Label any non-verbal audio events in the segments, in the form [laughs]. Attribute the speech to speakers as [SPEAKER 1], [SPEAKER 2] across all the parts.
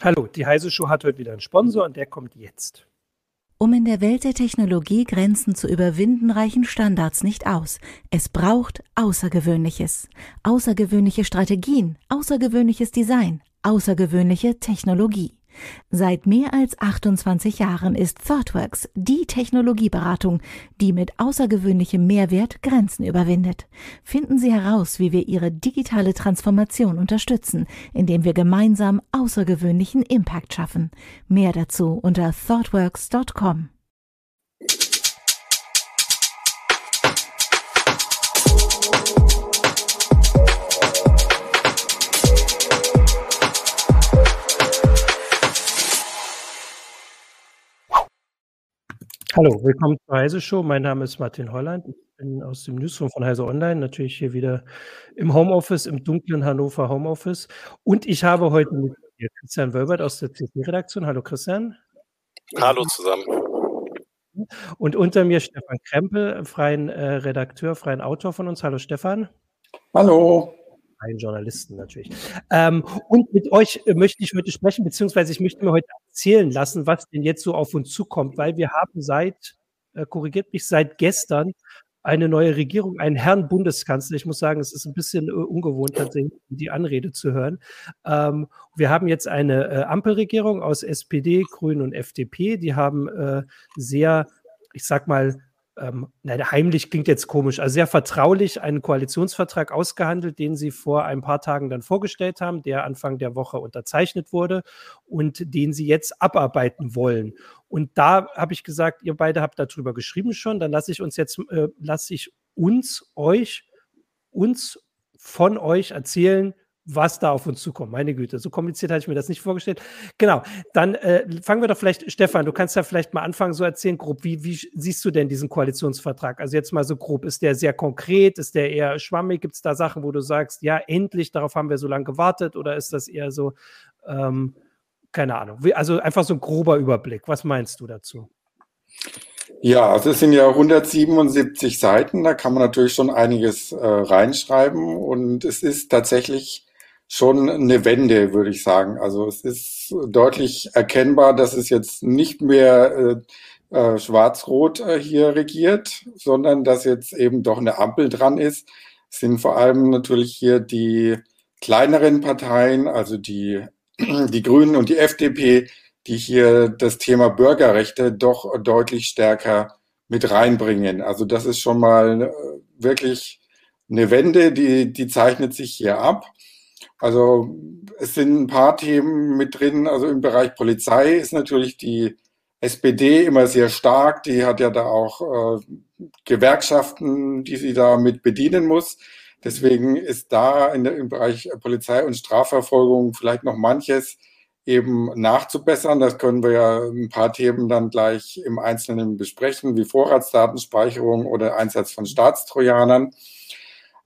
[SPEAKER 1] Hallo, die Heise Show hat heute wieder einen Sponsor und der kommt jetzt.
[SPEAKER 2] Um in der Welt der Technologie Grenzen zu überwinden, reichen Standards nicht aus. Es braucht Außergewöhnliches. Außergewöhnliche Strategien, außergewöhnliches Design, außergewöhnliche Technologie. Seit mehr als 28 Jahren ist ThoughtWorks die Technologieberatung, die mit außergewöhnlichem Mehrwert Grenzen überwindet. Finden Sie heraus, wie wir Ihre digitale Transformation unterstützen, indem wir gemeinsam außergewöhnlichen Impact schaffen. Mehr dazu unter thoughtworks.com.
[SPEAKER 1] Hallo, willkommen zur Heise Show. Mein Name ist Martin Holland. Ich bin aus dem Newsroom von Heise Online, natürlich hier wieder im Homeoffice, im dunklen Hannover Homeoffice. Und ich habe heute mit mir Christian Wölbert aus der CT-Redaktion. Hallo Christian.
[SPEAKER 3] Hallo zusammen.
[SPEAKER 1] Und unter mir Stefan Krempel, freien äh, Redakteur, freien Autor von uns. Hallo Stefan.
[SPEAKER 4] Hallo
[SPEAKER 1] freien Journalisten natürlich. Ähm, und mit euch äh, möchte ich heute sprechen, beziehungsweise ich möchte mir heute erzählen lassen, was denn jetzt so auf uns zukommt, weil wir haben seit, äh, korrigiert mich, seit gestern eine neue Regierung, einen Herrn Bundeskanzler. Ich muss sagen, es ist ein bisschen äh, ungewohnt, tatsächlich die Anrede zu hören. Ähm, wir haben jetzt eine Ampelregierung aus SPD, Grünen und FDP. Die haben sehr, ich sag mal, ähm, nein, heimlich klingt jetzt komisch, also sehr vertraulich einen Koalitionsvertrag ausgehandelt, den sie vor ein paar Tagen dann vorgestellt haben, der Anfang der Woche unterzeichnet wurde und den sie jetzt abarbeiten wollen. Und da habe ich gesagt, ihr beide habt darüber geschrieben schon, dann lasse ich uns jetzt, äh, lasse ich uns, euch, uns von euch erzählen, was da auf uns zukommt. Meine Güte, so kompliziert hatte ich mir das nicht vorgestellt. Genau, dann äh, fangen wir doch vielleicht, Stefan, du kannst ja vielleicht mal anfangen, so erzählen, grob, wie, wie siehst du denn diesen Koalitionsvertrag? Also jetzt mal so grob, ist der sehr konkret, ist der eher schwammig? Gibt es da Sachen, wo du sagst, ja, endlich, darauf haben wir so lange gewartet oder ist das eher so, ähm, keine Ahnung, also einfach so ein grober Überblick. Was meinst du dazu?
[SPEAKER 4] Ja, also es sind ja 177 Seiten, da kann man natürlich schon einiges äh, reinschreiben und es ist tatsächlich schon eine Wende, würde ich sagen. Also es ist deutlich erkennbar, dass es jetzt nicht mehr äh, äh, schwarz-rot äh, hier regiert, sondern dass jetzt eben doch eine Ampel dran ist. Es sind vor allem natürlich hier die kleineren Parteien, also die, [clears throat] die Grünen und die FDP, die hier das Thema Bürgerrechte doch deutlich stärker mit reinbringen. Also das ist schon mal äh, wirklich eine Wende, die, die zeichnet sich hier ab. Also es sind ein paar Themen mit drin. Also im Bereich Polizei ist natürlich die SPD immer sehr stark. Die hat ja da auch äh, Gewerkschaften, die sie da mit bedienen muss. Deswegen ist da der, im Bereich Polizei und Strafverfolgung vielleicht noch manches eben nachzubessern. Das können wir ja ein paar Themen dann gleich im Einzelnen besprechen, wie Vorratsdatenspeicherung oder Einsatz von Staatstrojanern.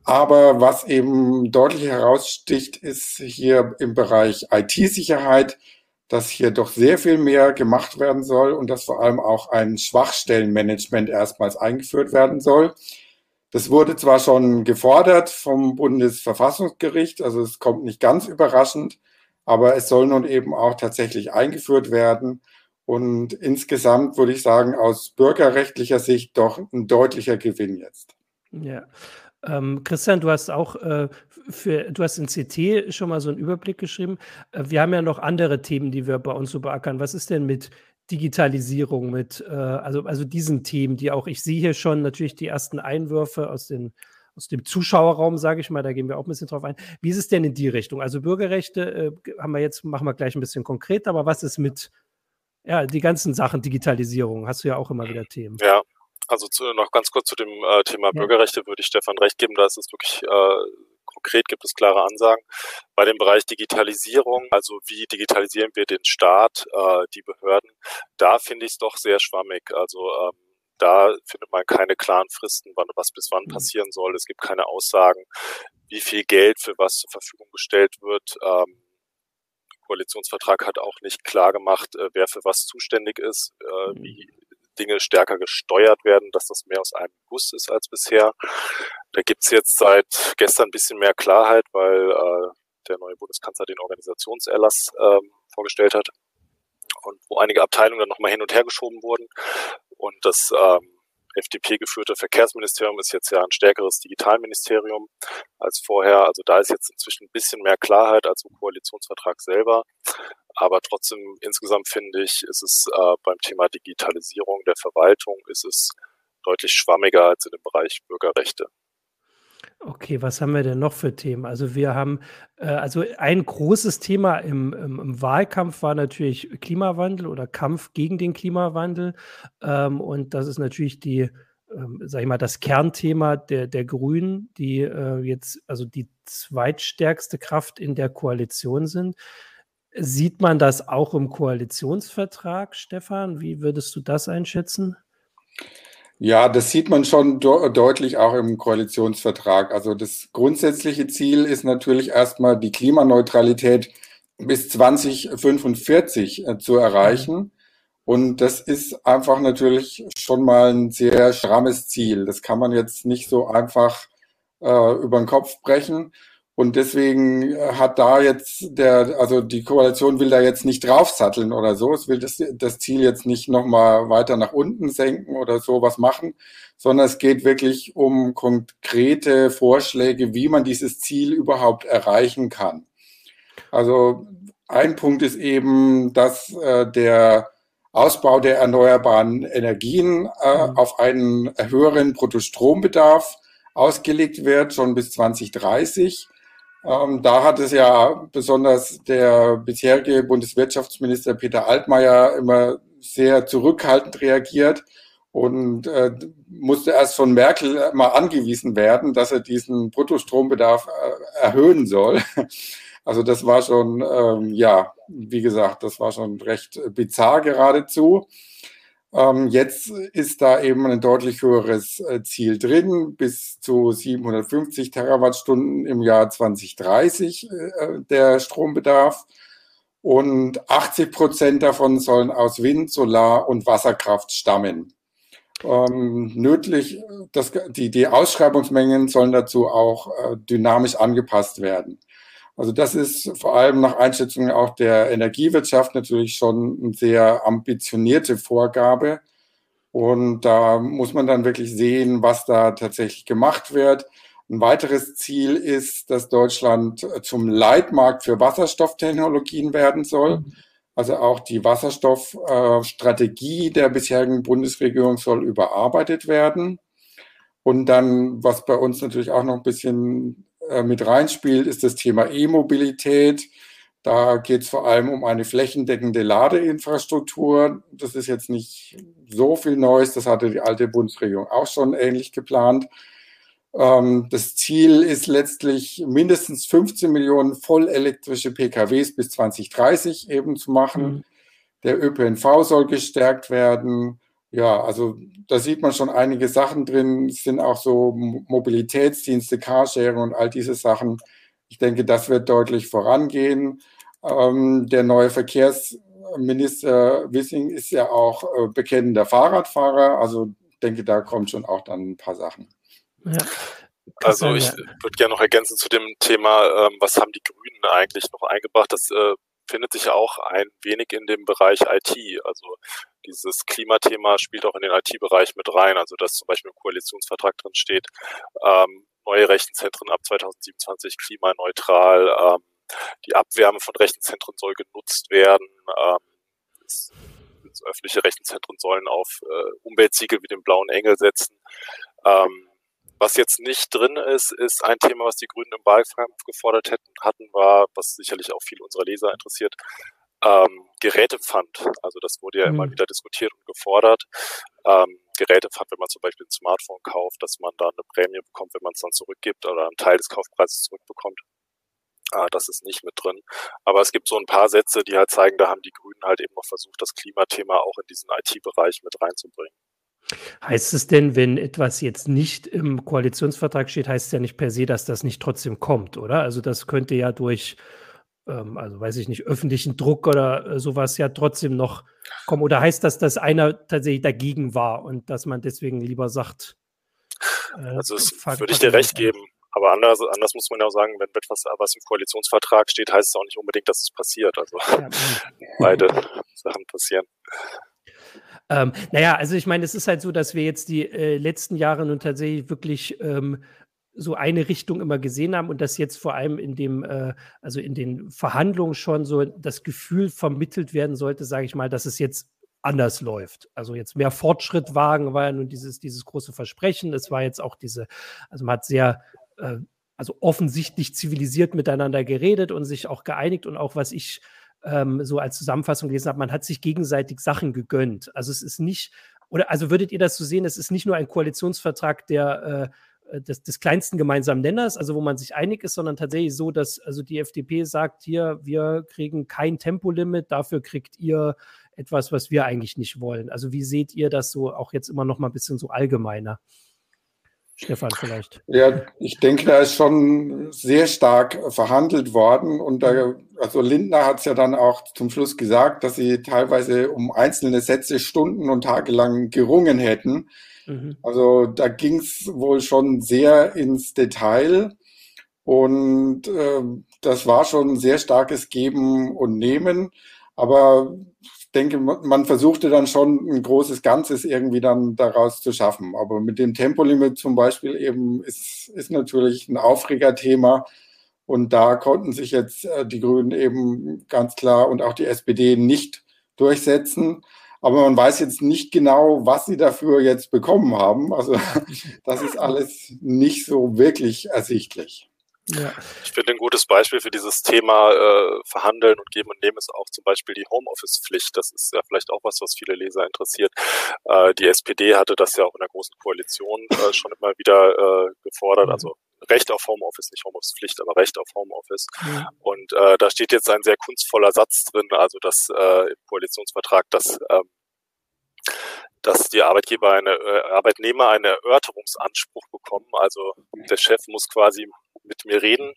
[SPEAKER 4] Aber was eben deutlich heraussticht, ist hier im Bereich IT-Sicherheit, dass hier doch sehr viel mehr gemacht werden soll und dass vor allem auch ein Schwachstellenmanagement erstmals eingeführt werden soll. Das wurde zwar schon gefordert vom Bundesverfassungsgericht, also es kommt nicht ganz überraschend, aber es soll nun eben auch tatsächlich eingeführt werden. Und insgesamt würde ich sagen, aus bürgerrechtlicher Sicht doch ein deutlicher Gewinn jetzt.
[SPEAKER 1] Ja, ähm, Christian, du hast auch äh, für, du hast in CT schon mal so einen Überblick geschrieben. Äh, wir haben ja noch andere Themen, die wir bei uns so beackern. Was ist denn mit Digitalisierung, mit äh, also, also diesen Themen, die auch, ich sehe hier schon natürlich die ersten Einwürfe aus den aus dem Zuschauerraum, sage ich mal, da gehen wir auch ein bisschen drauf ein. Wie ist es denn in die Richtung? Also Bürgerrechte äh, haben wir jetzt, machen wir gleich ein bisschen konkret, aber was ist mit ja, die ganzen Sachen Digitalisierung? Hast du ja auch immer wieder Themen.
[SPEAKER 3] Ja, also zu, noch ganz kurz zu dem äh, Thema ja. Bürgerrechte würde ich Stefan recht geben, da ist es wirklich äh, konkret gibt es klare Ansagen. Bei dem Bereich Digitalisierung, also wie digitalisieren wir den Staat, äh, die Behörden, da finde ich es doch sehr schwammig. Also ähm, da findet man keine klaren Fristen, wann was bis wann mhm. passieren soll. Es gibt keine Aussagen, wie viel Geld für was zur Verfügung gestellt wird. Ähm, Koalitionsvertrag hat auch nicht klar gemacht, äh, wer für was zuständig ist, äh, mhm. wie Dinge stärker gesteuert werden, dass das mehr aus einem Guss ist als bisher. Da gibt's jetzt seit gestern ein bisschen mehr Klarheit, weil äh, der neue Bundeskanzler den Organisationserlass ähm, vorgestellt hat und wo einige Abteilungen dann nochmal hin und her geschoben wurden. Und das ähm, FDP-geführte Verkehrsministerium ist jetzt ja ein stärkeres Digitalministerium als vorher. Also da ist jetzt inzwischen ein bisschen mehr Klarheit als im Koalitionsvertrag selber. Aber trotzdem insgesamt finde ich, ist es äh, beim Thema Digitalisierung der Verwaltung ist es deutlich schwammiger als in dem Bereich Bürgerrechte.
[SPEAKER 1] Okay, was haben wir denn noch für Themen? Also wir haben, äh, also ein großes Thema im, im, im, Wahlkampf war natürlich Klimawandel oder Kampf gegen den Klimawandel. Ähm, und das ist natürlich die, ähm, sag ich mal, das Kernthema der, der Grünen, die äh, jetzt also die zweitstärkste Kraft in der Koalition sind. Sieht man das auch im Koalitionsvertrag, Stefan? Wie würdest du das einschätzen?
[SPEAKER 4] Ja, das sieht man schon de deutlich auch im Koalitionsvertrag. Also das grundsätzliche Ziel ist natürlich erstmal die Klimaneutralität bis 2045 äh, zu erreichen. Und das ist einfach natürlich schon mal ein sehr strammes Ziel. Das kann man jetzt nicht so einfach äh, über den Kopf brechen. Und deswegen äh, hat da jetzt der, also die Koalition will da jetzt nicht draufsatteln oder so. Es will das, das Ziel jetzt nicht nochmal weiter nach unten senken oder sowas machen, sondern es geht wirklich um konkrete Vorschläge, wie man dieses Ziel überhaupt erreichen kann. Also ein Punkt ist eben, dass äh, der Ausbau der erneuerbaren Energien äh, mhm. auf einen höheren Bruttostrombedarf ausgelegt wird, schon bis 2030. Ähm, da hat es ja besonders der bisherige Bundeswirtschaftsminister Peter Altmaier immer sehr zurückhaltend reagiert und äh, musste erst von Merkel mal angewiesen werden, dass er diesen Bruttostrombedarf äh, erhöhen soll. [laughs] Also das war schon, ähm, ja, wie gesagt, das war schon recht bizarr geradezu. Ähm, jetzt ist da eben ein deutlich höheres äh, Ziel drin, bis zu 750 Terawattstunden im Jahr 2030 äh, der Strombedarf. Und 80 Prozent davon sollen aus Wind, Solar und Wasserkraft stammen. Ähm, nötig, das, die, die Ausschreibungsmengen sollen dazu auch äh, dynamisch angepasst werden. Also das ist vor allem nach Einschätzung auch der Energiewirtschaft natürlich schon eine sehr ambitionierte Vorgabe. Und da muss man dann wirklich sehen, was da tatsächlich gemacht wird. Ein weiteres Ziel ist, dass Deutschland zum Leitmarkt für Wasserstofftechnologien werden soll. Also auch die Wasserstoffstrategie der bisherigen Bundesregierung soll überarbeitet werden. Und dann, was bei uns natürlich auch noch ein bisschen mit reinspielt, ist das Thema E-Mobilität. Da geht es vor allem um eine flächendeckende Ladeinfrastruktur. Das ist jetzt nicht so viel Neues. Das hatte die alte Bundesregierung auch schon ähnlich geplant. Ähm, das Ziel ist letztlich mindestens 15 Millionen vollelektrische PKWs bis 2030 eben zu machen. Mhm. Der ÖPNV soll gestärkt werden. Ja, also da sieht man schon einige Sachen drin. Es sind auch so Mobilitätsdienste, Carsharing und all diese Sachen. Ich denke, das wird deutlich vorangehen. Ähm, der neue Verkehrsminister Wissing ist ja auch äh, bekennender Fahrradfahrer. Also ich denke, da kommen schon auch dann ein paar Sachen.
[SPEAKER 3] Ja. Also ich würde gerne noch ergänzen zu dem Thema, ähm, was haben die Grünen eigentlich noch eingebracht? Das äh, findet sich auch ein wenig in dem Bereich IT. Also dieses Klimathema spielt auch in den IT-Bereich mit rein. Also dass zum Beispiel im Koalitionsvertrag drin steht, ähm, neue Rechenzentren ab 2027 klimaneutral, ähm, die Abwärme von Rechenzentren soll genutzt werden. Ähm, es, öffentliche Rechenzentren sollen auf äh, Umweltsiegel wie den blauen Engel setzen. Ähm, was jetzt nicht drin ist, ist ein Thema, was die Grünen im Wahlkampf gefordert hätten, hatten, war, was sicherlich auch viele unserer Leser interessiert, ähm, Gerätepfand. Also das wurde ja mhm. immer wieder diskutiert und gefordert. Ähm, Gerätepfand, wenn man zum Beispiel ein Smartphone kauft, dass man da eine Prämie bekommt, wenn man es dann zurückgibt oder einen Teil des Kaufpreises zurückbekommt. Ah, das ist nicht mit drin. Aber es gibt so ein paar Sätze, die halt zeigen, da haben die Grünen halt eben noch versucht, das Klimathema auch in diesen IT-Bereich mit reinzubringen.
[SPEAKER 1] Heißt es denn, wenn etwas jetzt nicht im Koalitionsvertrag steht, heißt es ja nicht per se, dass das nicht trotzdem kommt, oder? Also das könnte ja durch, ähm, also weiß ich nicht, öffentlichen Druck oder äh, sowas ja trotzdem noch kommen. Oder heißt das, dass einer tatsächlich dagegen war und dass man deswegen lieber sagt,
[SPEAKER 3] äh, also es würde ich dir recht geben. Aber anders, anders muss man ja auch sagen, wenn etwas, was im Koalitionsvertrag steht, heißt es auch nicht unbedingt, dass es passiert. Also ja. [laughs] beide Sachen passieren.
[SPEAKER 1] Ähm, naja, also ich meine, es ist halt so, dass wir jetzt die äh, letzten Jahre nun tatsächlich wirklich ähm, so eine Richtung immer gesehen haben und dass jetzt vor allem in dem, äh, also in den Verhandlungen schon so das Gefühl vermittelt werden sollte, sage ich mal, dass es jetzt anders läuft. Also jetzt mehr Fortschritt wagen war ja nun dieses, dieses große Versprechen. Es war jetzt auch diese, also man hat sehr, äh, also offensichtlich zivilisiert miteinander geredet und sich auch geeinigt und auch was ich ähm, so als Zusammenfassung gelesen habe, man hat sich gegenseitig Sachen gegönnt. Also es ist nicht, oder also würdet ihr das so sehen, es ist nicht nur ein Koalitionsvertrag, der äh, des, des, kleinsten gemeinsamen Nenners, also wo man sich einig ist, sondern tatsächlich so, dass also die FDP sagt, hier, wir kriegen kein Tempolimit, dafür kriegt ihr etwas, was wir eigentlich nicht wollen. Also wie seht ihr das so auch jetzt immer noch mal ein bisschen so allgemeiner? Stefan vielleicht.
[SPEAKER 4] Ja, ich denke, da ist schon sehr stark verhandelt worden und da, also Lindner hat es ja dann auch zum Schluss gesagt, dass sie teilweise um einzelne Sätze Stunden und Tage lang gerungen hätten. Mhm. Also da ging es wohl schon sehr ins Detail und äh, das war schon ein sehr starkes Geben und Nehmen. Aber denke, man versuchte dann schon ein großes Ganzes irgendwie dann daraus zu schaffen. Aber mit dem Tempolimit zum Beispiel eben ist, ist natürlich ein Aufregerthema. Und da konnten sich jetzt äh, die Grünen eben ganz klar und auch die SPD nicht durchsetzen. Aber man weiß jetzt nicht genau, was sie dafür jetzt bekommen haben. Also [laughs] das ist alles nicht so wirklich ersichtlich.
[SPEAKER 3] Ja. Ich finde ein gutes Beispiel für dieses Thema äh, Verhandeln und Geben und Nehmen ist auch zum Beispiel die Homeoffice-Pflicht. Das ist ja vielleicht auch was, was viele Leser interessiert. Äh, die SPD hatte das ja auch in der Großen Koalition äh, schon immer wieder äh, gefordert. Mhm. Also Recht auf Homeoffice, nicht Homeoffice-Pflicht, aber Recht auf Homeoffice. Mhm. Und äh, da steht jetzt ein sehr kunstvoller Satz drin, also dass äh, im Koalitionsvertrag, dass ähm, dass die Arbeitgeber eine äh, Arbeitnehmer einen Erörterungsanspruch bekommen. Also der Chef muss quasi mit mir reden,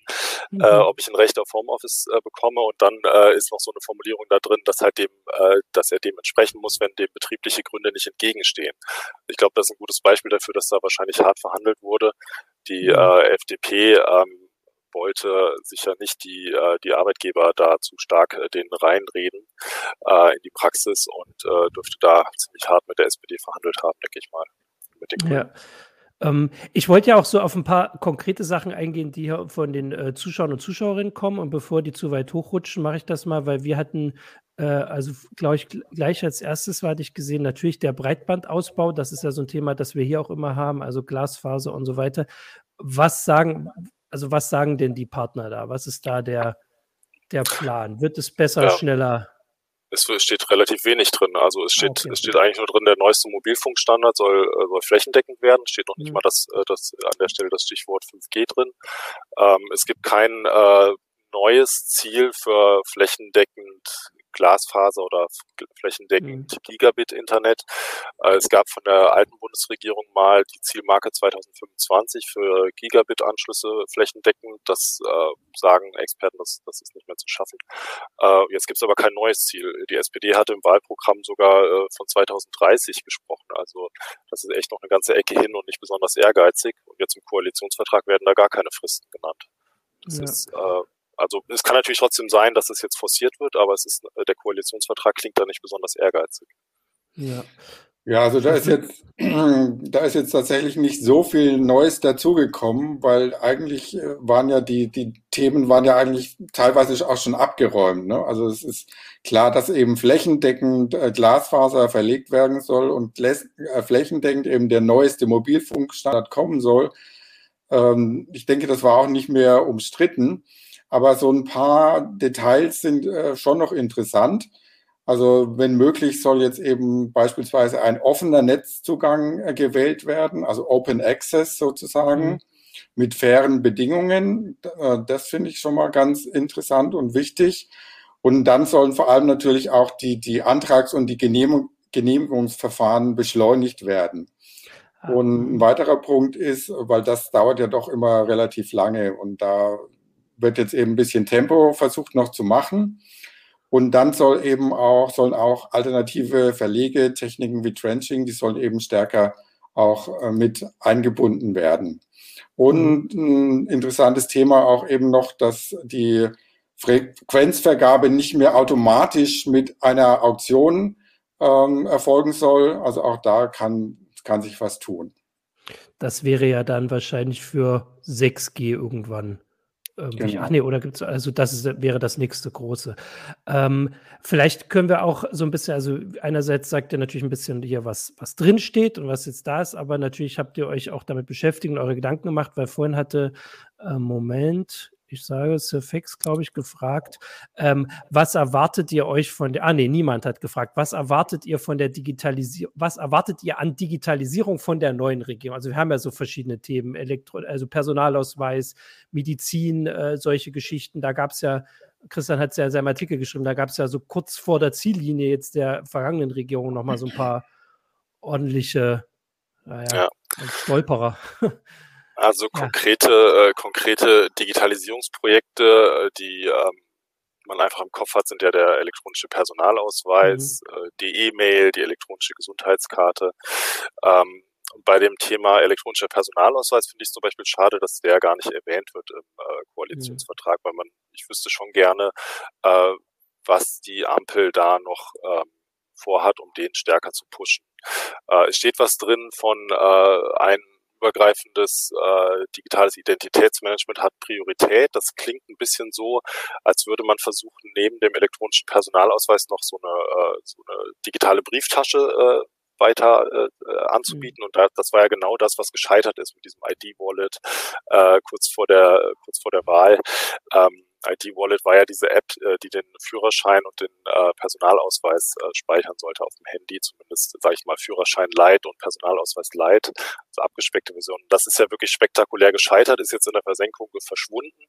[SPEAKER 3] mhm. äh, ob ich ein Recht auf Homeoffice äh, bekomme. Und dann äh, ist noch so eine Formulierung da drin, dass halt dem, äh, dass er dem entsprechen muss, wenn dem betriebliche Gründe nicht entgegenstehen. Ich glaube, das ist ein gutes Beispiel dafür, dass da wahrscheinlich hart verhandelt wurde. Die mhm. äh, FDP ähm, wollte sicher nicht die, äh, die Arbeitgeber da zu stark äh, den reinreden äh, in die Praxis und äh, dürfte da ziemlich hart mit der SPD verhandelt haben, denke ich mal. Mit den
[SPEAKER 1] ja. Ähm, ich wollte ja auch so auf ein paar konkrete Sachen eingehen, die hier von den äh, Zuschauern und Zuschauerinnen kommen. Und bevor die zu weit hochrutschen, mache ich das mal, weil wir hatten, äh, also glaube ich, gleich als erstes war hatte ich gesehen, natürlich der Breitbandausbau. Das ist ja so ein Thema, das wir hier auch immer haben, also Glasfaser und so weiter. Was sagen, also was sagen denn die Partner da? Was ist da der, der Plan? Wird es besser, ja. schneller?
[SPEAKER 3] Es steht relativ wenig drin. Also es steht, okay. es steht eigentlich nur drin, der neueste Mobilfunkstandard soll, äh, soll flächendeckend werden. Es steht noch nicht mhm. mal das, äh, das an der Stelle das Stichwort 5G drin. Ähm, es gibt kein äh, neues Ziel für flächendeckend Glasfaser oder flächendeckend mhm. Gigabit-Internet. Äh, es gab von der alten Bundesregierung mal die Zielmarke 2025 für Gigabit-Anschlüsse flächendeckend. Das äh, sagen Experten, das, das ist nicht mehr zu schaffen. Äh, jetzt gibt es aber kein neues Ziel. Die SPD hatte im Wahlprogramm sogar äh, von 2030 gesprochen. Also das ist echt noch eine ganze Ecke hin und nicht besonders ehrgeizig. Und jetzt im Koalitionsvertrag werden da gar keine Fristen genannt. Das ja. ist äh, also es kann natürlich trotzdem sein, dass es jetzt forciert wird, aber es ist äh, der Koalitionsvertrag klingt da nicht besonders ehrgeizig.
[SPEAKER 4] Ja. Ja, also da ist jetzt, [clears throat] da ist jetzt tatsächlich nicht so viel Neues dazugekommen, weil eigentlich äh, waren ja die, die Themen waren ja eigentlich teilweise auch schon abgeräumt. Ne? Also es ist klar, dass eben flächendeckend äh, Glasfaser verlegt werden soll und flächendeckend eben der neueste Mobilfunkstandard kommen soll. Ähm, ich denke, das war auch nicht mehr umstritten. Aber so ein paar Details sind äh, schon noch interessant. Also wenn möglich soll jetzt eben beispielsweise ein offener Netzzugang äh, gewählt werden, also Open Access sozusagen, mhm. mit fairen Bedingungen. Äh, das finde ich schon mal ganz interessant und wichtig. Und dann sollen vor allem natürlich auch die, die Antrags- und die Genehmigung, Genehmigungsverfahren beschleunigt werden. Ah. Und ein weiterer Punkt ist, weil das dauert ja doch immer relativ lange und da wird jetzt eben ein bisschen Tempo versucht noch zu machen. Und dann soll eben auch, sollen auch alternative Verlegetechniken wie Trenching, die sollen eben stärker auch äh, mit eingebunden werden. Und ein interessantes Thema auch eben noch, dass die Frequenzvergabe nicht mehr automatisch mit einer Auktion ähm, erfolgen soll. Also auch da kann, kann sich was tun.
[SPEAKER 1] Das wäre ja dann wahrscheinlich für 6G irgendwann Genau. Ach nee, oder gibt's, also das ist, wäre das nächste große. Ähm, vielleicht können wir auch so ein bisschen, also einerseits sagt ihr natürlich ein bisschen hier, was, was drin steht und was jetzt da ist, aber natürlich habt ihr euch auch damit beschäftigt und eure Gedanken gemacht, weil vorhin hatte, äh, Moment, ich sage, Sir Fex, glaube ich, gefragt, ähm, was erwartet ihr euch von der, ah nee, niemand hat gefragt, was erwartet ihr von der Digitalisierung, was erwartet ihr an Digitalisierung von der neuen Regierung? Also wir haben ja so verschiedene Themen, Elektro, also Personalausweis, Medizin, äh, solche Geschichten, da gab es ja, Christian hat es ja in seinem Artikel geschrieben, da gab es ja so kurz vor der Ziellinie jetzt der vergangenen Regierung nochmal so ein paar ordentliche, naja, ja. Stolperer. [laughs]
[SPEAKER 3] Also konkrete, ja. äh, konkrete Digitalisierungsprojekte, äh, die ähm, man einfach im Kopf hat, sind ja der elektronische Personalausweis, mhm. äh, die E-Mail, die elektronische Gesundheitskarte. Ähm, bei dem Thema elektronischer Personalausweis finde ich zum Beispiel schade, dass der gar nicht erwähnt wird im äh, Koalitionsvertrag, mhm. weil man, ich wüsste schon gerne, äh, was die Ampel da noch ähm, vorhat, um den stärker zu pushen. Äh, es steht was drin von äh, einem übergreifendes äh, digitales Identitätsmanagement hat Priorität. Das klingt ein bisschen so, als würde man versuchen, neben dem elektronischen Personalausweis noch so eine, äh, so eine digitale Brieftasche äh, weiter äh, anzubieten. Mhm. Und da, das war ja genau das, was gescheitert ist mit diesem ID-Wallet äh, kurz vor der kurz vor der Wahl. Ähm, ID-Wallet war ja diese App, äh, die den Führerschein und den äh, Personalausweis äh, speichern sollte auf dem Handy, zumindest sage ich mal Führerschein Light und Personalausweis Light, also abgespeckte Version. Das ist ja wirklich spektakulär gescheitert, ist jetzt in der Versenkung verschwunden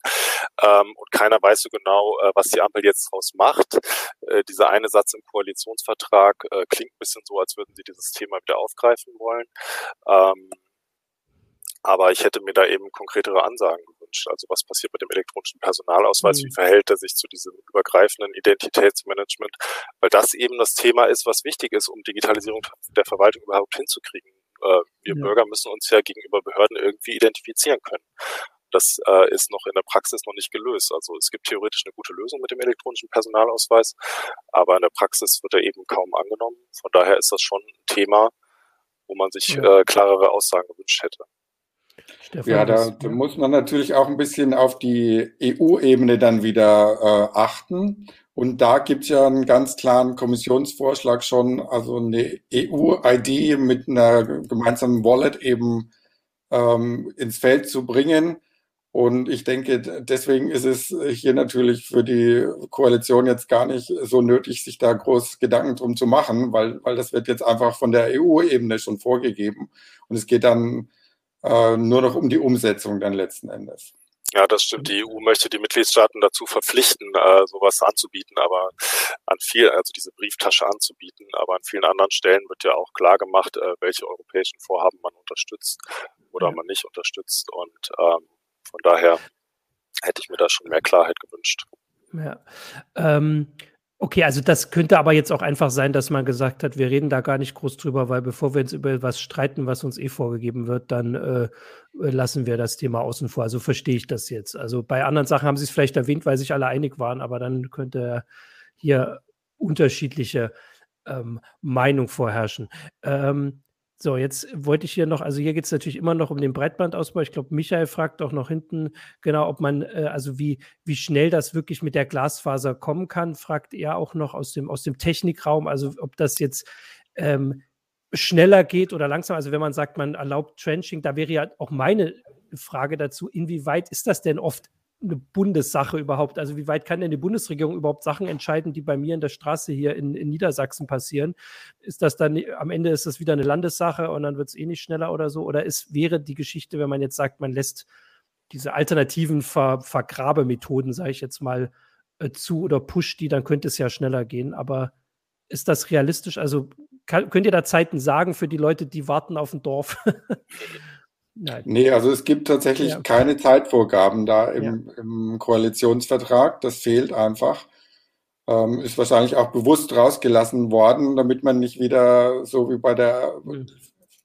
[SPEAKER 3] ähm, und keiner weiß so genau, äh, was die Ampel jetzt draus macht. Äh, dieser eine Satz im Koalitionsvertrag äh, klingt ein bisschen so, als würden sie dieses Thema wieder aufgreifen wollen. Ähm, aber ich hätte mir da eben konkretere Ansagen gewünscht. Also was passiert mit dem elektronischen Personalausweis? Mhm. Wie verhält er sich zu diesem übergreifenden Identitätsmanagement? Weil das eben das Thema ist, was wichtig ist, um Digitalisierung der Verwaltung überhaupt hinzukriegen. Äh, wir ja. Bürger müssen uns ja gegenüber Behörden irgendwie identifizieren können. Das äh, ist noch in der Praxis noch nicht gelöst. Also es gibt theoretisch eine gute Lösung mit dem elektronischen Personalausweis, aber in der Praxis wird er eben kaum angenommen. Von daher ist das schon ein Thema, wo man sich ja. äh, klarere Aussagen gewünscht hätte.
[SPEAKER 4] Stefan, ja, da, da, muss man natürlich auch ein bisschen auf die EU-Ebene dann wieder äh, achten. Und da gibt es ja einen ganz klaren Kommissionsvorschlag schon, also eine EU-ID mit einer gemeinsamen Wallet eben ähm, ins Feld zu bringen. Und ich denke, deswegen ist es hier natürlich für die Koalition jetzt gar nicht so nötig, sich da groß Gedanken drum zu machen, weil, weil das wird jetzt einfach von der EU-Ebene schon vorgegeben. Und es geht dann äh, nur noch um die Umsetzung dann letzten Endes.
[SPEAKER 3] Ja, das stimmt. Die EU möchte die Mitgliedstaaten dazu verpflichten, äh, sowas anzubieten, aber an viel, also diese Brieftasche anzubieten, aber an vielen anderen Stellen wird ja auch klar gemacht, äh, welche europäischen Vorhaben man unterstützt oder ja. man nicht unterstützt. Und ähm, von daher hätte ich mir da schon mehr Klarheit gewünscht.
[SPEAKER 1] Ja. Ähm, Okay, also das könnte aber jetzt auch einfach sein, dass man gesagt hat, wir reden da gar nicht groß drüber, weil bevor wir uns über was streiten, was uns eh vorgegeben wird, dann äh, lassen wir das Thema außen vor. Also verstehe ich das jetzt. Also bei anderen Sachen haben sie es vielleicht erwähnt, weil sich alle einig waren, aber dann könnte hier unterschiedliche ähm, Meinung vorherrschen. Ähm, so, jetzt wollte ich hier noch, also hier geht es natürlich immer noch um den Breitbandausbau. Ich glaube, Michael fragt auch noch hinten genau, ob man, äh, also wie, wie schnell das wirklich mit der Glasfaser kommen kann, fragt er auch noch aus dem, aus dem Technikraum, also ob das jetzt ähm, schneller geht oder langsam. Also wenn man sagt, man erlaubt Trenching, da wäre ja auch meine Frage dazu, inwieweit ist das denn oft eine Bundessache überhaupt? Also wie weit kann denn die Bundesregierung überhaupt Sachen entscheiden, die bei mir in der Straße hier in, in Niedersachsen passieren? Ist das dann, am Ende ist das wieder eine Landessache und dann wird es eh nicht schneller oder so? Oder ist, wäre die Geschichte, wenn man jetzt sagt, man lässt diese alternativen Ver Vergrabemethoden, sage ich jetzt mal, äh, zu oder pusht die, dann könnte es ja schneller gehen. Aber ist das realistisch? Also kann, könnt ihr da Zeiten sagen für die Leute, die warten auf ein Dorf? [laughs]
[SPEAKER 4] Nein. Nee, also es gibt tatsächlich ja, okay. keine Zeitvorgaben da im, ja. im, Koalitionsvertrag. Das fehlt einfach. Ähm, ist wahrscheinlich auch bewusst rausgelassen worden, damit man nicht wieder so wie bei der mhm.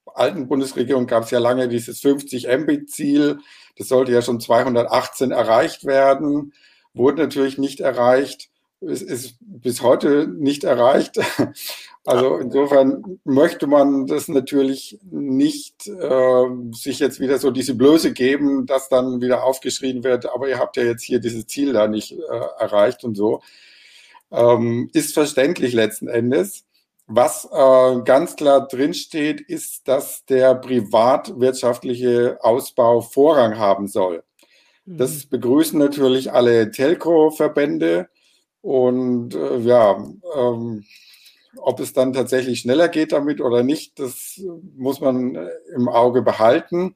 [SPEAKER 4] alten Bundesregierung gab es ja lange dieses 50 Mbit-Ziel. Das sollte ja schon 218 erreicht werden, wurde natürlich nicht erreicht. Es ist bis heute nicht erreicht. [laughs] Also insofern möchte man das natürlich nicht äh, sich jetzt wieder so diese Blöße geben, dass dann wieder aufgeschrien wird, aber ihr habt ja jetzt hier dieses Ziel da nicht äh, erreicht und so. Ähm, ist verständlich letzten Endes. Was äh, ganz klar drinsteht, ist, dass der privatwirtschaftliche Ausbau Vorrang haben soll. Mhm. Das begrüßen natürlich alle Telco-Verbände und äh, ja, ähm, ob es dann tatsächlich schneller geht damit oder nicht, das muss man äh, im Auge behalten.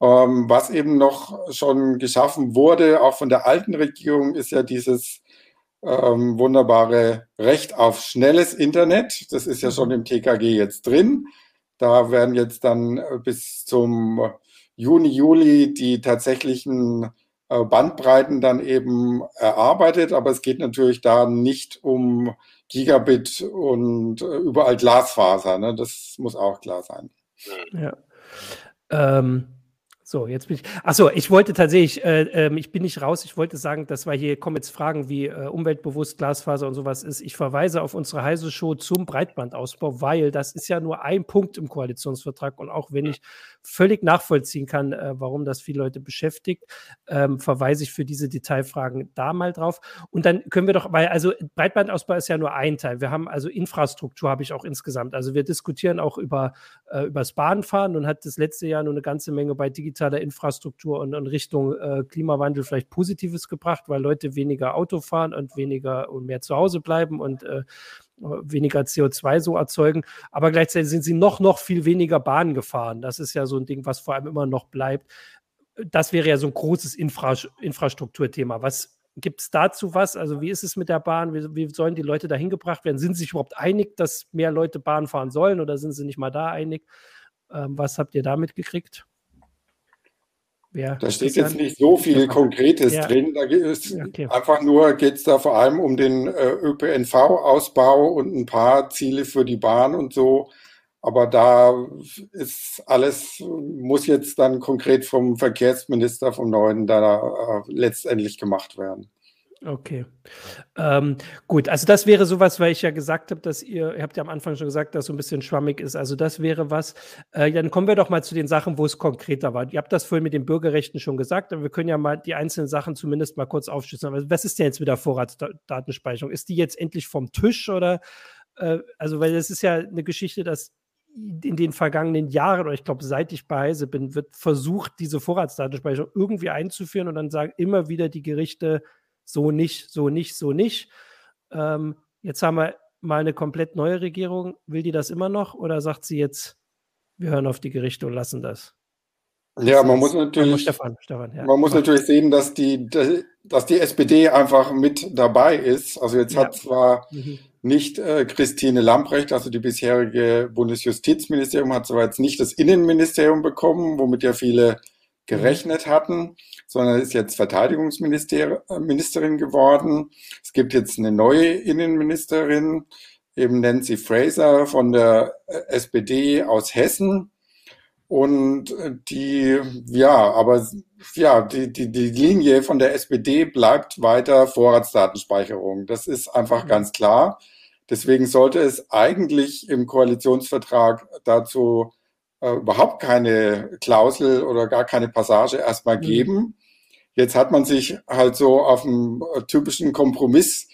[SPEAKER 4] Ähm, was eben noch schon geschaffen wurde, auch von der alten Regierung, ist ja dieses ähm, wunderbare Recht auf schnelles Internet. Das ist ja schon im TKG jetzt drin. Da werden jetzt dann äh, bis zum Juni, Juli die tatsächlichen äh, Bandbreiten dann eben erarbeitet. Aber es geht natürlich da nicht um Gigabit und äh, überall Glasfaser. Ne? Das muss auch klar sein.
[SPEAKER 1] Ja. Ähm, so, jetzt bin ich. Achso, ich wollte tatsächlich, äh, äh, ich bin nicht raus, ich wollte sagen, dass wir hier kommen jetzt Fragen wie äh, umweltbewusst, Glasfaser und sowas ist. Ich verweise auf unsere heiße Show zum Breitbandausbau, weil das ist ja nur ein Punkt im Koalitionsvertrag und auch wenn ich völlig nachvollziehen kann, äh, warum das viele Leute beschäftigt, ähm, verweise ich für diese Detailfragen da mal drauf. Und dann können wir doch, weil also Breitbandausbau ist ja nur ein Teil. Wir haben also Infrastruktur, habe ich auch insgesamt. Also wir diskutieren auch über, äh, übers Bahnfahren und hat das letzte Jahr nur eine ganze Menge bei digital digitaler Infrastruktur und in Richtung äh, Klimawandel vielleicht Positives gebracht, weil Leute weniger Auto fahren und weniger und mehr zu Hause bleiben und äh, weniger CO2 so erzeugen. Aber gleichzeitig sind sie noch, noch viel weniger Bahn gefahren. Das ist ja so ein Ding, was vor allem immer noch bleibt. Das wäre ja so ein großes Infra Infrastrukturthema. Was gibt es dazu was? Also, wie ist es mit der Bahn? Wie, wie sollen die Leute dahin gebracht werden? Sind sie sich überhaupt einig, dass mehr Leute Bahn fahren sollen oder sind sie nicht mal da einig? Ähm, was habt ihr damit gekriegt?
[SPEAKER 4] Ja, da steht jetzt nicht so viel Konkretes ja. drin. Da ist okay. einfach nur geht es da vor allem um den äh, ÖPNV-Ausbau und ein paar Ziele für die Bahn und so. Aber da ist alles, muss jetzt dann konkret vom Verkehrsminister vom Neuen da äh, letztendlich gemacht werden.
[SPEAKER 1] Okay. Ähm, gut, also das wäre sowas, weil ich ja gesagt habe, dass ihr, ihr habt ja am Anfang schon gesagt, dass so ein bisschen schwammig ist. Also das wäre was. Äh, dann kommen wir doch mal zu den Sachen, wo es konkreter war. Ihr habt das vorhin mit den Bürgerrechten schon gesagt, aber wir können ja mal die einzelnen Sachen zumindest mal kurz aufschlüsseln. Also was ist denn jetzt mit der Vorratsdatenspeicherung? Ist die jetzt endlich vom Tisch oder? Äh, also, weil das ist ja eine Geschichte, dass in den vergangenen Jahren, oder ich glaube, seit ich bei Heise bin, wird versucht, diese Vorratsdatenspeicherung irgendwie einzuführen und dann sagen immer wieder die Gerichte, so nicht, so nicht, so nicht. Ähm, jetzt haben wir mal eine komplett neue Regierung. Will die das immer noch oder sagt sie jetzt, wir hören auf die Gerichte und lassen das?
[SPEAKER 4] Ja, man muss natürlich, Stefan, Stefan, ja. man muss natürlich sehen, dass die, dass die SPD einfach mit dabei ist. Also jetzt ja. hat zwar mhm. nicht äh, Christine Lamprecht, also die bisherige Bundesjustizministerium, hat zwar jetzt nicht das Innenministerium bekommen, womit ja viele gerechnet hatten, sondern ist jetzt Verteidigungsministerin geworden. Es gibt jetzt eine neue Innenministerin, eben Nancy Fraser von der äh, SPD aus Hessen. Und die, ja, aber ja, die, die, die Linie von der SPD bleibt weiter Vorratsdatenspeicherung. Das ist einfach mhm. ganz klar. Deswegen sollte es eigentlich im Koalitionsvertrag dazu äh, überhaupt keine Klausel oder gar keine Passage erstmal mhm. geben. Jetzt hat man sich halt so auf einen äh, typischen Kompromiss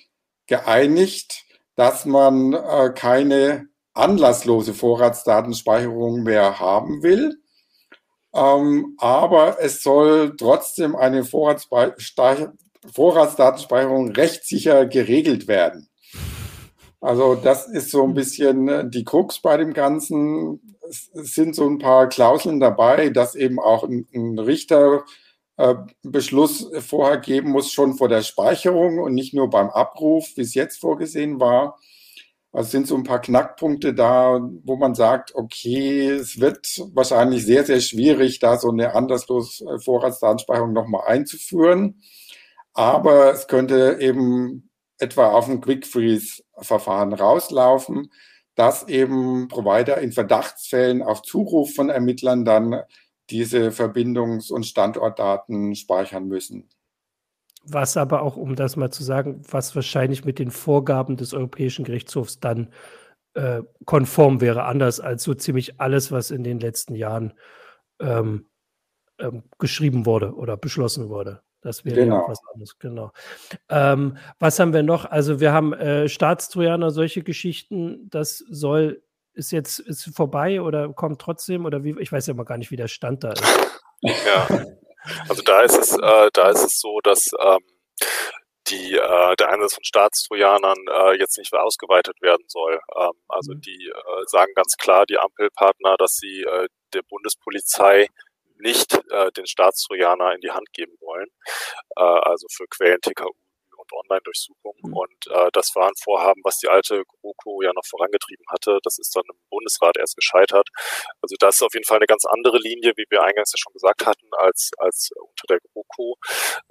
[SPEAKER 4] geeinigt, dass man äh, keine anlasslose Vorratsdatenspeicherung mehr haben will. Ähm, aber es soll trotzdem eine Vorratsdatenspeicherung rechtssicher geregelt werden. Also das ist so ein bisschen äh, die Krux bei dem Ganzen. Es sind so ein paar Klauseln dabei, dass eben auch ein, ein Richterbeschluss äh, vorher geben muss, schon vor der Speicherung und nicht nur beim Abruf, wie es jetzt vorgesehen war. Also es sind so ein paar Knackpunkte da, wo man sagt, okay, es wird wahrscheinlich sehr, sehr schwierig, da so eine anderslos äh, Vorratsdatenspeicherung nochmal einzuführen. Aber es könnte eben etwa auf ein Quick Freeze Verfahren rauslaufen. dass eben Provider in Verdachtsfällen auf Zuruf von Ermittlern dann diese Verbindungs- und Standortdaten speichern müssen.
[SPEAKER 1] Was aber auch, um das mal zu sagen, was wahrscheinlich mit den Vorgaben des Europäischen Gerichtshofs dann äh, konform wäre, anders als so ziemlich alles, was in den letzten Jahren ähm, ähm, geschrieben wurde oder beschlossen wurde. Das wäre genau. ja was anderes, genau. Ähm, was haben wir noch? Also wir haben äh, Staatstrojaner, solche Geschichten, das soll, ist jetzt ist vorbei oder kommt trotzdem oder wie, ich weiß ja mal gar nicht, wie der Stand da ist.
[SPEAKER 3] Ja, also da ist es, äh, da ist es so, dass ähm, die, äh, der Einsatz von Staatstrojanern äh, jetzt nicht mehr ausgeweitet werden soll. Ähm, also mhm. die äh, sagen ganz klar, die Ampelpartner, dass sie äh, der Bundespolizei nicht äh, den Staatstrojaner in die Hand geben wollen, äh, also für Quellen TKU und Online-Durchsuchung. Mhm. Und äh, das war ein Vorhaben, was die alte GroKo ja noch vorangetrieben hatte. Das ist dann im Bundesrat erst gescheitert. Also das ist auf jeden Fall eine ganz andere Linie, wie wir eingangs ja schon gesagt hatten, als, als unter der GroKo.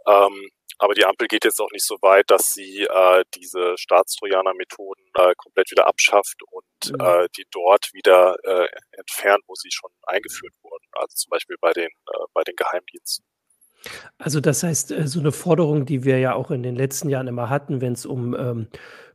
[SPEAKER 3] Ähm, aber die Ampel geht jetzt auch nicht so weit, dass sie äh, diese Staatstrojaner-Methoden äh, komplett wieder abschafft und mhm. äh, die dort wieder äh, entfernt, wo sie schon eingeführt wurden. Also zum Beispiel bei den, äh, bei den Geheimdiensten.
[SPEAKER 1] Also das heißt, äh, so eine Forderung, die wir ja auch in den letzten Jahren immer hatten, wenn es um ähm,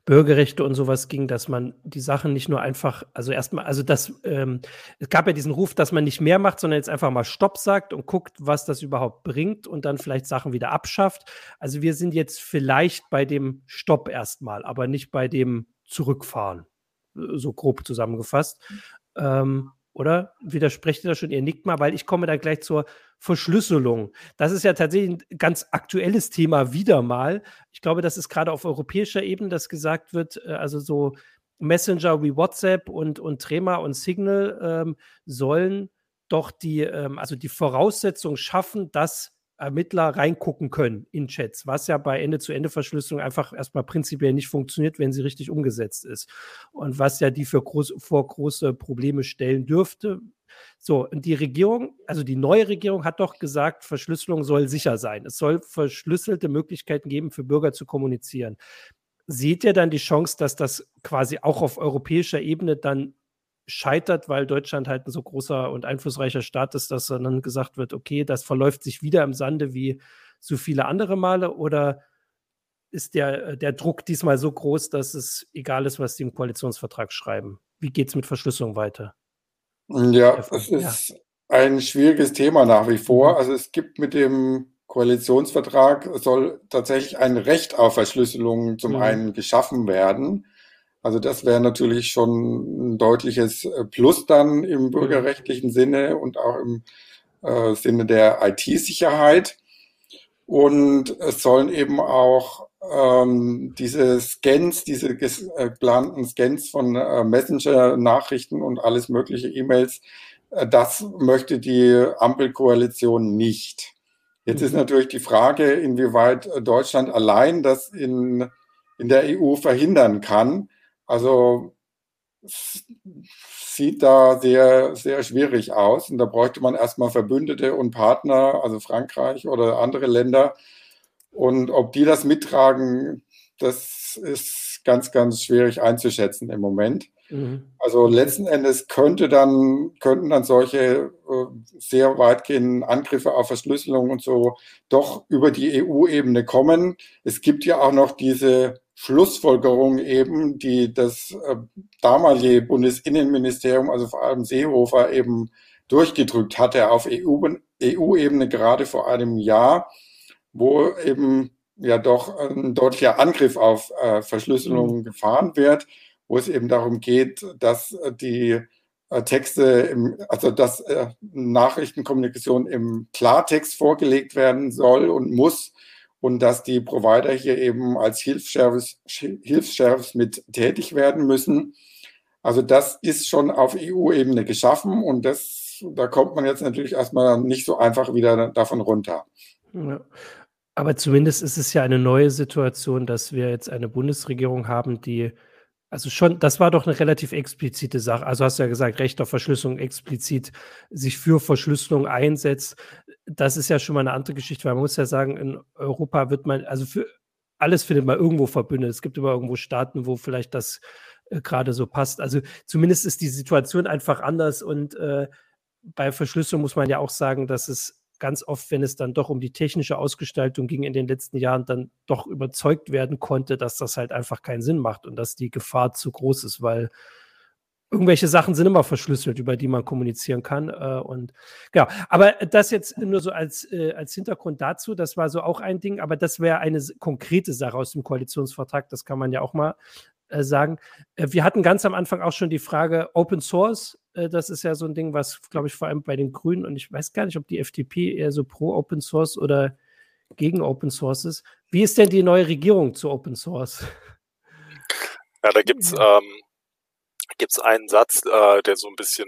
[SPEAKER 1] Bürgerrechte und sowas ging, dass man die Sachen nicht nur einfach, also erstmal, also das, ähm, es gab ja diesen Ruf, dass man nicht mehr macht, sondern jetzt einfach mal Stopp sagt und guckt, was das überhaupt bringt und dann vielleicht Sachen wieder abschafft. Also wir sind jetzt vielleicht bei dem Stopp erstmal, aber nicht bei dem Zurückfahren, so grob zusammengefasst. Ähm, oder? Widersprecht ihr da schon? Ihr nickt mal, weil ich komme da gleich zur Verschlüsselung. Das ist ja tatsächlich ein ganz aktuelles Thema wieder mal. Ich glaube, das ist gerade auf europäischer Ebene, dass gesagt wird, äh, also so Messenger wie WhatsApp und, und Trema und Signal ähm, sollen doch die, ähm, also die Voraussetzung schaffen, dass Ermittler reingucken können in Chats, was ja bei Ende-zu-Ende-Verschlüsselung einfach erstmal prinzipiell nicht funktioniert, wenn sie richtig umgesetzt ist. Und was ja die für groß, vor große Probleme stellen dürfte. So, und die Regierung, also die neue Regierung hat doch gesagt, Verschlüsselung soll sicher sein. Es soll verschlüsselte Möglichkeiten geben, für Bürger zu kommunizieren. Seht ihr dann die Chance, dass das quasi auch auf europäischer Ebene dann scheitert, weil Deutschland halt ein so großer und einflussreicher Staat ist, dass dann gesagt wird, okay, das verläuft sich wieder im Sande wie so viele andere Male oder ist der, der Druck diesmal so groß, dass es egal ist, was die im Koalitionsvertrag schreiben? Wie geht es mit Verschlüsselung weiter?
[SPEAKER 4] Ja, es ist ja. ein schwieriges Thema nach wie vor. Mhm. Also es gibt mit dem Koalitionsvertrag soll tatsächlich ein Recht auf Verschlüsselung zum mhm. einen geschaffen werden. Also das wäre natürlich schon ein deutliches äh, Plus dann im mhm. bürgerrechtlichen Sinne und auch im äh, Sinne der IT-Sicherheit. Und es sollen eben auch ähm, diese Scans, diese äh, geplanten Scans von äh, Messenger-Nachrichten und alles mögliche E-Mails, äh, das möchte die Ampelkoalition nicht. Jetzt ist mhm. natürlich die Frage, inwieweit Deutschland allein das in, in der EU verhindern kann. Also sieht da sehr, sehr schwierig aus. Und da bräuchte man erstmal Verbündete und Partner, also Frankreich oder andere Länder. Und ob die das mittragen, das ist ganz, ganz schwierig einzuschätzen im Moment. Mhm. Also letzten Endes könnte dann, könnten dann solche äh, sehr weitgehenden Angriffe auf Verschlüsselung und so doch über die EU-Ebene kommen. Es gibt ja auch noch diese Schlussfolgerung eben, die das äh, damalige Bundesinnenministerium, also vor allem Seehofer, eben durchgedrückt hatte auf EU-Ebene gerade vor einem Jahr, wo eben ja doch ein deutlicher Angriff auf äh, Verschlüsselung mhm. gefahren wird, wo es eben darum geht, dass die äh, Texte, im, also dass äh, Nachrichtenkommunikation im Klartext vorgelegt werden soll und muss und dass die Provider hier eben als Hilfsservice, Hilfsservice mit tätig werden müssen. Also das ist schon auf EU-Ebene geschaffen und das, da kommt man jetzt natürlich erstmal nicht so einfach wieder davon runter.
[SPEAKER 1] Ja. Aber zumindest ist es ja eine neue Situation, dass wir jetzt eine Bundesregierung haben, die also schon, das war doch eine relativ explizite Sache. Also hast du ja gesagt, Recht auf Verschlüsselung explizit sich für Verschlüsselung einsetzt. Das ist ja schon mal eine andere Geschichte, weil man muss ja sagen, in Europa wird man, also für alles findet man irgendwo verbündet. Es gibt immer irgendwo Staaten, wo vielleicht das äh, gerade so passt. Also zumindest ist die Situation einfach anders und äh, bei Verschlüsselung muss man ja auch sagen, dass es ganz oft, wenn es dann doch um die technische Ausgestaltung ging in den letzten Jahren, dann doch überzeugt werden konnte, dass das halt einfach keinen Sinn macht und dass die Gefahr zu groß ist, weil irgendwelche Sachen sind immer verschlüsselt, über die man kommunizieren kann. Äh, und genau, aber das jetzt nur so als, äh, als Hintergrund dazu, das war so auch ein Ding, aber das wäre eine konkrete Sache aus dem Koalitionsvertrag, das kann man ja auch mal äh, sagen. Äh, wir hatten ganz am Anfang auch schon die Frage Open Source. Äh, das ist ja so ein Ding, was, glaube ich, vor allem bei den Grünen und ich weiß gar nicht, ob die FDP eher so pro Open Source oder gegen Open Source ist. Wie ist denn die neue Regierung zu Open Source?
[SPEAKER 3] Ja, da gibt es ähm, gibt's einen Satz, äh, der so ein bisschen,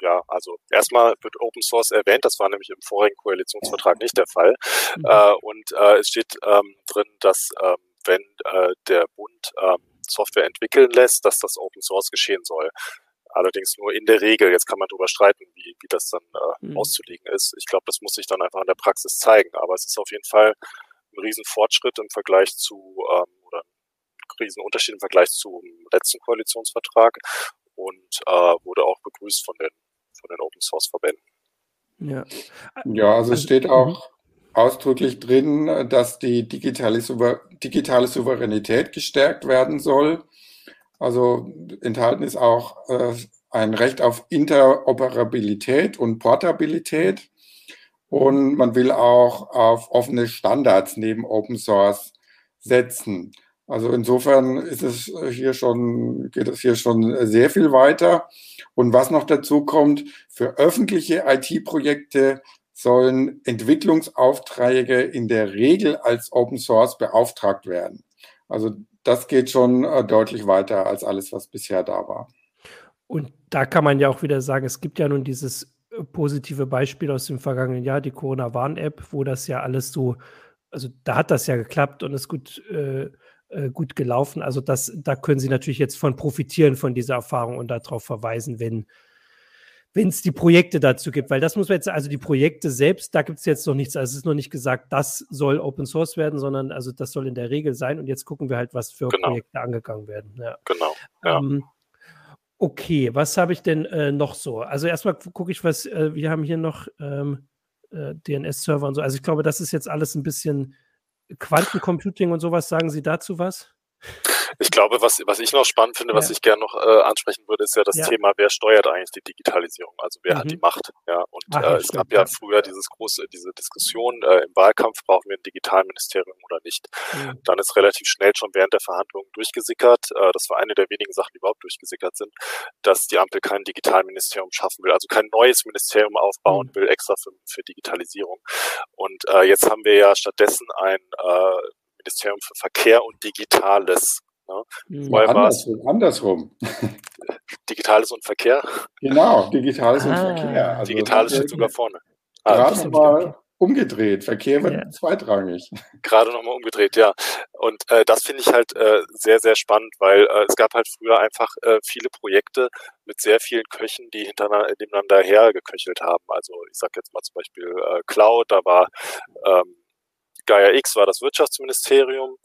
[SPEAKER 3] ja, also erstmal wird Open Source erwähnt, das war nämlich im vorigen Koalitionsvertrag nicht der Fall. Mhm. Äh, und äh, es steht ähm, drin, dass ähm, wenn äh, der Bund ähm, Software entwickeln lässt, dass das Open Source geschehen soll. Allerdings nur in der Regel. Jetzt kann man darüber streiten, wie, wie das dann äh, mhm. auszulegen ist. Ich glaube, das muss sich dann einfach in der Praxis zeigen. Aber es ist auf jeden Fall ein Riesenfortschritt im Vergleich zu, ähm, oder ein Riesenunterschied im Vergleich zum letzten Koalitionsvertrag und äh, wurde auch begrüßt von den, von den Open Source Verbänden.
[SPEAKER 4] Ja, ja also es also, steht auch, mhm ausdrücklich drin, dass die digitale, Souver digitale Souveränität gestärkt werden soll. Also enthalten ist auch äh, ein Recht auf Interoperabilität und Portabilität. Und man will auch auf offene Standards neben Open Source setzen. Also insofern ist es hier schon, geht es hier schon sehr viel weiter. Und was noch dazu kommt, für öffentliche IT-Projekte sollen Entwicklungsaufträge in der Regel als Open Source beauftragt werden. Also das geht schon äh, deutlich weiter als alles, was bisher da war.
[SPEAKER 1] Und da kann man ja auch wieder sagen, es gibt ja nun dieses äh, positive Beispiel aus dem vergangenen Jahr, die Corona-Warn-App, wo das ja alles so, also da hat das ja geklappt und ist gut, äh, äh, gut gelaufen. Also das, da können Sie natürlich jetzt von profitieren, von dieser Erfahrung und darauf verweisen, wenn wenn es die Projekte dazu gibt, weil das muss man jetzt, also die Projekte selbst, da gibt es jetzt noch nichts, also es ist noch nicht gesagt, das soll Open Source werden, sondern also das soll in der Regel sein und jetzt gucken wir halt, was für genau. Projekte angegangen werden. Ja.
[SPEAKER 3] Genau. Ja. Ähm,
[SPEAKER 1] okay, was habe ich denn äh, noch so? Also erstmal gucke ich, was, äh, wir haben hier noch ähm, äh, DNS-Server und so. Also ich glaube, das ist jetzt alles ein bisschen Quantencomputing und sowas. Sagen Sie dazu was?
[SPEAKER 3] Ich glaube, was, was ich noch spannend finde, ja. was ich gerne noch äh, ansprechen würde, ist ja das ja. Thema, wer steuert eigentlich die Digitalisierung? Also wer mhm. hat die Macht? Ja, und Ach, äh, es gab ja früher dieses große, diese Diskussion äh, im Wahlkampf, brauchen wir ein Digitalministerium oder nicht? Mhm. Dann ist relativ schnell schon während der Verhandlungen durchgesickert, äh, das war eine der wenigen Sachen, die überhaupt durchgesickert sind, dass die Ampel kein Digitalministerium schaffen will, also kein neues Ministerium aufbauen mhm. will, extra für, für Digitalisierung. Und äh, jetzt haben wir ja stattdessen ein äh, Ministerium für Verkehr und Digitales.
[SPEAKER 4] Ne? Mhm. Andersrum, andersrum. [laughs]
[SPEAKER 3] Digitales und Verkehr?
[SPEAKER 4] Genau, Digitales ah. und Verkehr.
[SPEAKER 3] Also Digitales steht sogar vorne.
[SPEAKER 4] Ah, gerade mal umgedreht. Verkehr wird ja. zweitrangig.
[SPEAKER 3] Gerade nochmal umgedreht, ja. Und äh, das finde ich halt äh, sehr, sehr spannend, weil äh, es gab halt früher einfach äh, viele Projekte mit sehr vielen Köchen, die hintereinander nebeneinander hergeköchelt haben. Also ich sage jetzt mal zum Beispiel äh, Cloud, da war ähm, Gaia X war das Wirtschaftsministerium,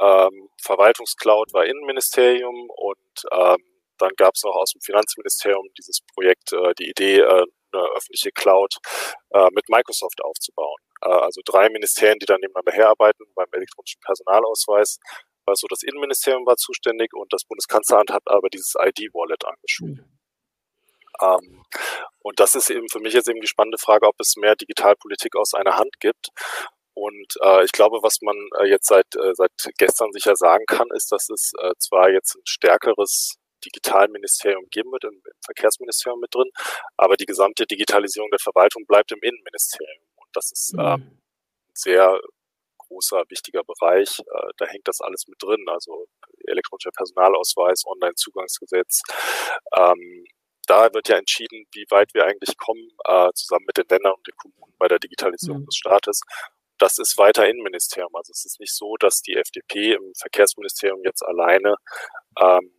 [SPEAKER 3] ähm, Verwaltungscloud war Innenministerium und ähm, dann gab es noch aus dem Finanzministerium dieses Projekt, äh, die Idee, äh, eine öffentliche Cloud äh, mit Microsoft aufzubauen. Äh, also drei Ministerien, die dann nebeneinander herarbeiten beim elektronischen Personalausweis. Also das Innenministerium war zuständig und das Bundeskanzleramt hat aber dieses ID-Wallet angeschoben. Mhm. Ähm, und das ist eben für mich jetzt eben die spannende Frage, ob es mehr Digitalpolitik aus einer Hand gibt und äh, ich glaube, was man äh, jetzt seit, äh, seit gestern sicher sagen kann, ist, dass es äh, zwar jetzt ein stärkeres Digitalministerium geben wird, im, im Verkehrsministerium mit drin, aber die gesamte Digitalisierung der Verwaltung bleibt im Innenministerium. Und das ist äh, ein sehr großer, wichtiger Bereich. Äh, da hängt das alles mit drin. Also elektronischer Personalausweis, Online-Zugangsgesetz. Ähm, da wird ja entschieden, wie weit wir eigentlich kommen, äh, zusammen mit den Ländern und den Kommunen bei der Digitalisierung mhm. des Staates das ist weiter Innenministerium. Also es ist nicht so, dass die FDP im Verkehrsministerium jetzt alleine ähm,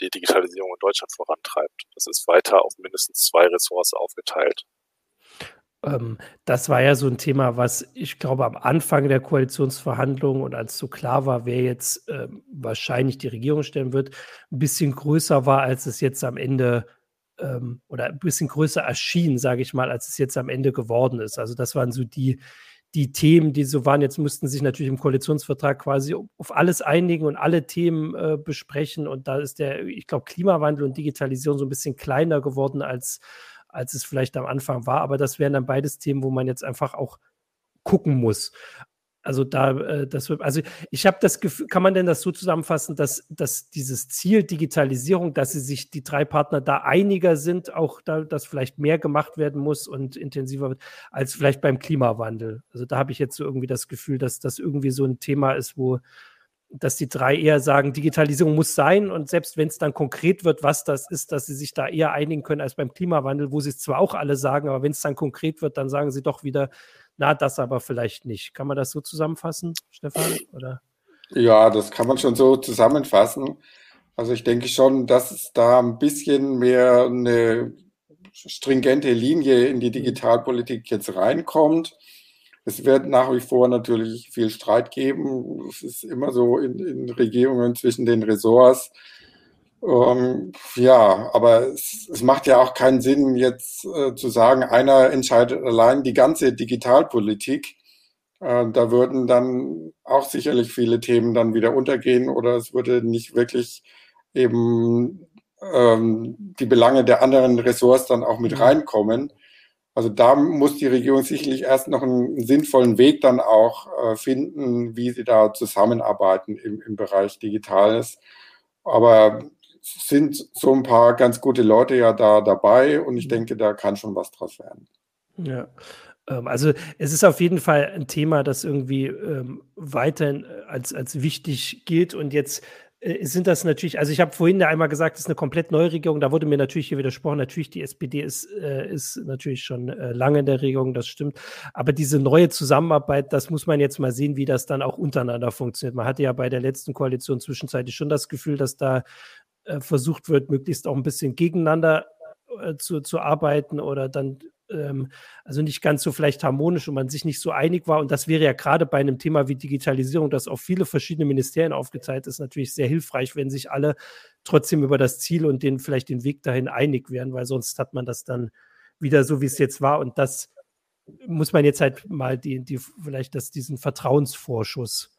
[SPEAKER 3] die Digitalisierung in Deutschland vorantreibt. Das ist weiter auf mindestens zwei Ressorts aufgeteilt.
[SPEAKER 1] Ähm, das war ja so ein Thema, was ich glaube am Anfang der Koalitionsverhandlungen und als so klar war, wer jetzt äh, wahrscheinlich die Regierung stellen wird, ein bisschen größer war, als es jetzt am Ende ähm, oder ein bisschen größer erschien, sage ich mal, als es jetzt am Ende geworden ist. Also das waren so die, die Themen, die so waren. Jetzt mussten sich natürlich im Koalitionsvertrag quasi auf alles einigen und alle Themen äh, besprechen. Und da ist der, ich glaube, Klimawandel und Digitalisierung so ein bisschen kleiner geworden als als es vielleicht am Anfang war. Aber das wären dann beides Themen, wo man jetzt einfach auch gucken muss. Also da, äh, das wird, also ich habe das Gefühl, kann man denn das so zusammenfassen, dass, dass dieses Ziel Digitalisierung, dass sie sich die drei Partner da einiger sind, auch da, dass vielleicht mehr gemacht werden muss und intensiver wird, als vielleicht beim Klimawandel. Also da habe ich jetzt so irgendwie das Gefühl, dass das irgendwie so ein Thema ist, wo, dass die drei eher sagen, Digitalisierung muss sein und selbst wenn es dann konkret wird, was das ist, dass sie sich da eher einigen können als beim Klimawandel, wo sie es zwar auch alle sagen, aber wenn es dann konkret wird, dann sagen sie doch wieder, na, das aber vielleicht nicht. Kann man das so zusammenfassen, Stefan? Oder?
[SPEAKER 4] Ja, das kann man schon so zusammenfassen. Also ich denke schon, dass es da ein bisschen mehr eine stringente Linie in die mhm. Digitalpolitik jetzt reinkommt. Es wird nach wie vor natürlich viel Streit geben. Es ist immer so in, in Regierungen zwischen den Ressorts. Ähm, ja, aber es, es, macht ja auch keinen Sinn, jetzt äh, zu sagen, einer entscheidet allein die ganze Digitalpolitik. Äh, da würden dann auch sicherlich viele Themen dann wieder untergehen oder es würde nicht wirklich eben ähm, die Belange der anderen Ressorts dann auch mit mhm. reinkommen. Also da muss die Regierung sicherlich erst noch einen sinnvollen Weg dann auch äh, finden, wie sie da zusammenarbeiten im, im Bereich Digitales. Aber es sind so ein paar ganz gute Leute ja da dabei und ich mhm. denke, da kann schon was draus werden.
[SPEAKER 1] Ja, ähm, also es ist auf jeden Fall ein Thema, das irgendwie ähm, weiterhin als, als wichtig gilt und jetzt äh, sind das natürlich, also ich habe vorhin ja einmal gesagt, es ist eine komplett neue Regierung, da wurde mir natürlich hier widersprochen, natürlich die SPD ist, äh, ist natürlich schon äh, lange in der Regierung, das stimmt, aber diese neue Zusammenarbeit, das muss man jetzt mal sehen, wie das dann auch untereinander funktioniert. Man hatte ja bei der letzten Koalition zwischenzeitlich schon das Gefühl, dass da äh, versucht wird, möglichst auch ein bisschen gegeneinander äh, zu, zu arbeiten oder dann ähm, also nicht ganz so vielleicht harmonisch und man sich nicht so einig war. Und das wäre ja gerade bei einem Thema wie Digitalisierung, das auf viele verschiedene Ministerien aufgeteilt ist, natürlich sehr hilfreich, wenn sich alle trotzdem über das Ziel und den vielleicht den Weg dahin einig wären, weil sonst hat man das dann wieder so, wie es jetzt war. Und das muss man jetzt halt mal die, die vielleicht das, diesen Vertrauensvorschuss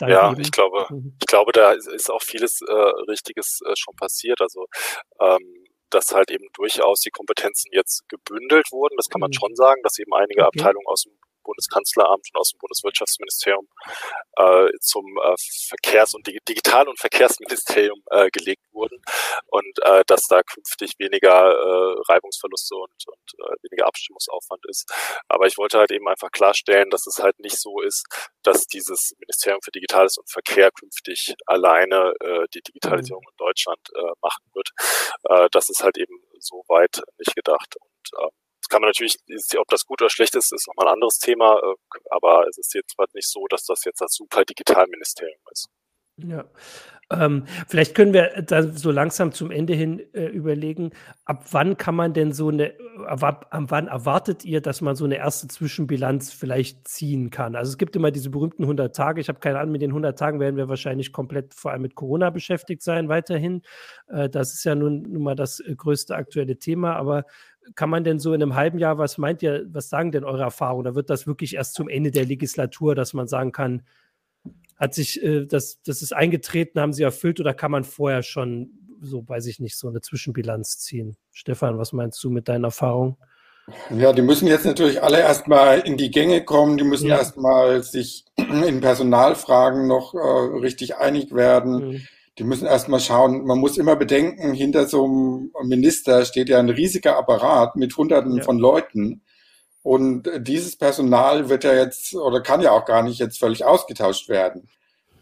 [SPEAKER 3] ja, ich glaube, mhm. ich glaube, da ist auch vieles äh, Richtiges äh, schon passiert. Also ähm, dass halt eben durchaus die Kompetenzen jetzt gebündelt wurden. Das kann man mhm. schon sagen, dass eben einige okay. Abteilungen aus dem Bundeskanzleramt und aus dem Bundeswirtschaftsministerium äh, zum äh, Verkehrs- und Digital- und Verkehrsministerium äh, gelegt wurden und äh, dass da künftig weniger äh, Reibungsverluste und, und äh, weniger Abstimmungsaufwand ist. Aber ich wollte halt eben einfach klarstellen, dass es halt nicht so ist, dass dieses Ministerium für Digitales und Verkehr künftig alleine äh, die Digitalisierung in Deutschland äh, machen wird. Äh, das ist halt eben so weit nicht gedacht. Und äh, kann man natürlich, ob das gut oder schlecht ist, ist nochmal ein anderes Thema, äh, aber es ist jetzt halt nicht so, dass das jetzt das super Digitalministerium ist.
[SPEAKER 1] Ja. Ähm, vielleicht können wir da so langsam zum Ende hin äh, überlegen, ab wann kann man denn so eine, ab, ab, wann erwartet ihr, dass man so eine erste Zwischenbilanz vielleicht ziehen kann? Also es gibt immer diese berühmten 100 Tage. Ich habe keine Ahnung, mit den 100 Tagen werden wir wahrscheinlich komplett vor allem mit Corona beschäftigt sein weiterhin. Äh, das ist ja nun, nun mal das äh, größte aktuelle Thema, aber kann man denn so in einem halben Jahr, was meint ihr, was sagen denn eure Erfahrungen? Da wird das wirklich erst zum Ende der Legislatur, dass man sagen kann, hat sich äh, das, das ist eingetreten, haben sie erfüllt oder kann man vorher schon, so weiß ich nicht, so eine Zwischenbilanz ziehen? Stefan, was meinst du mit deinen Erfahrungen?
[SPEAKER 4] Ja, die müssen jetzt natürlich alle erstmal in die Gänge kommen, die müssen ja. erstmal sich in Personalfragen noch äh, richtig einig werden. Mhm die müssen erstmal schauen, man muss immer bedenken, hinter so einem Minister steht ja ein riesiger Apparat mit Hunderten ja. von Leuten. Und dieses Personal wird ja jetzt oder kann ja auch gar nicht jetzt völlig ausgetauscht werden.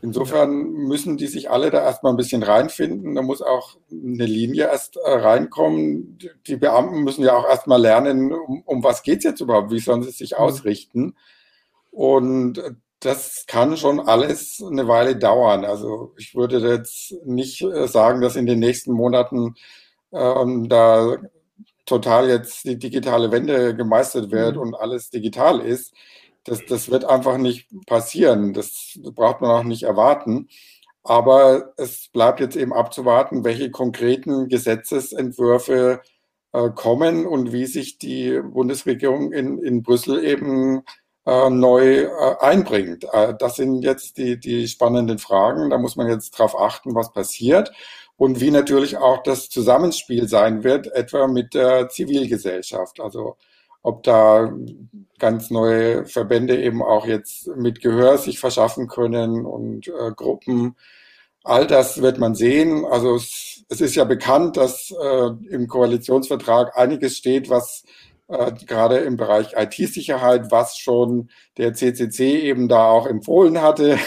[SPEAKER 4] Insofern müssen die sich alle da erstmal ein bisschen reinfinden. Da muss auch eine Linie erst äh, reinkommen. Die Beamten müssen ja auch erstmal lernen, um, um was geht's jetzt überhaupt? Wie sollen sie sich mhm. ausrichten? Und das kann schon alles eine Weile dauern. Also ich würde jetzt nicht äh, sagen, dass in den nächsten Monaten ähm, da total jetzt die digitale Wende gemeistert wird mhm. und alles digital ist. Das, das wird einfach nicht passieren. Das braucht man auch nicht erwarten. Aber es bleibt jetzt eben abzuwarten, welche konkreten Gesetzesentwürfe äh, kommen und wie sich die Bundesregierung in, in Brüssel eben äh, neu äh, einbringt. Äh, das sind jetzt die, die spannenden Fragen. Da muss man jetzt drauf achten, was passiert und wie natürlich auch das Zusammenspiel sein wird, etwa mit der Zivilgesellschaft. Also ob da ganz neue Verbände eben auch jetzt mit Gehör sich verschaffen können und äh, Gruppen. All das wird man sehen. Also es, es ist ja bekannt, dass äh, im Koalitionsvertrag einiges steht, was äh, gerade im Bereich IT-Sicherheit, was schon der CCC eben da auch empfohlen hatte.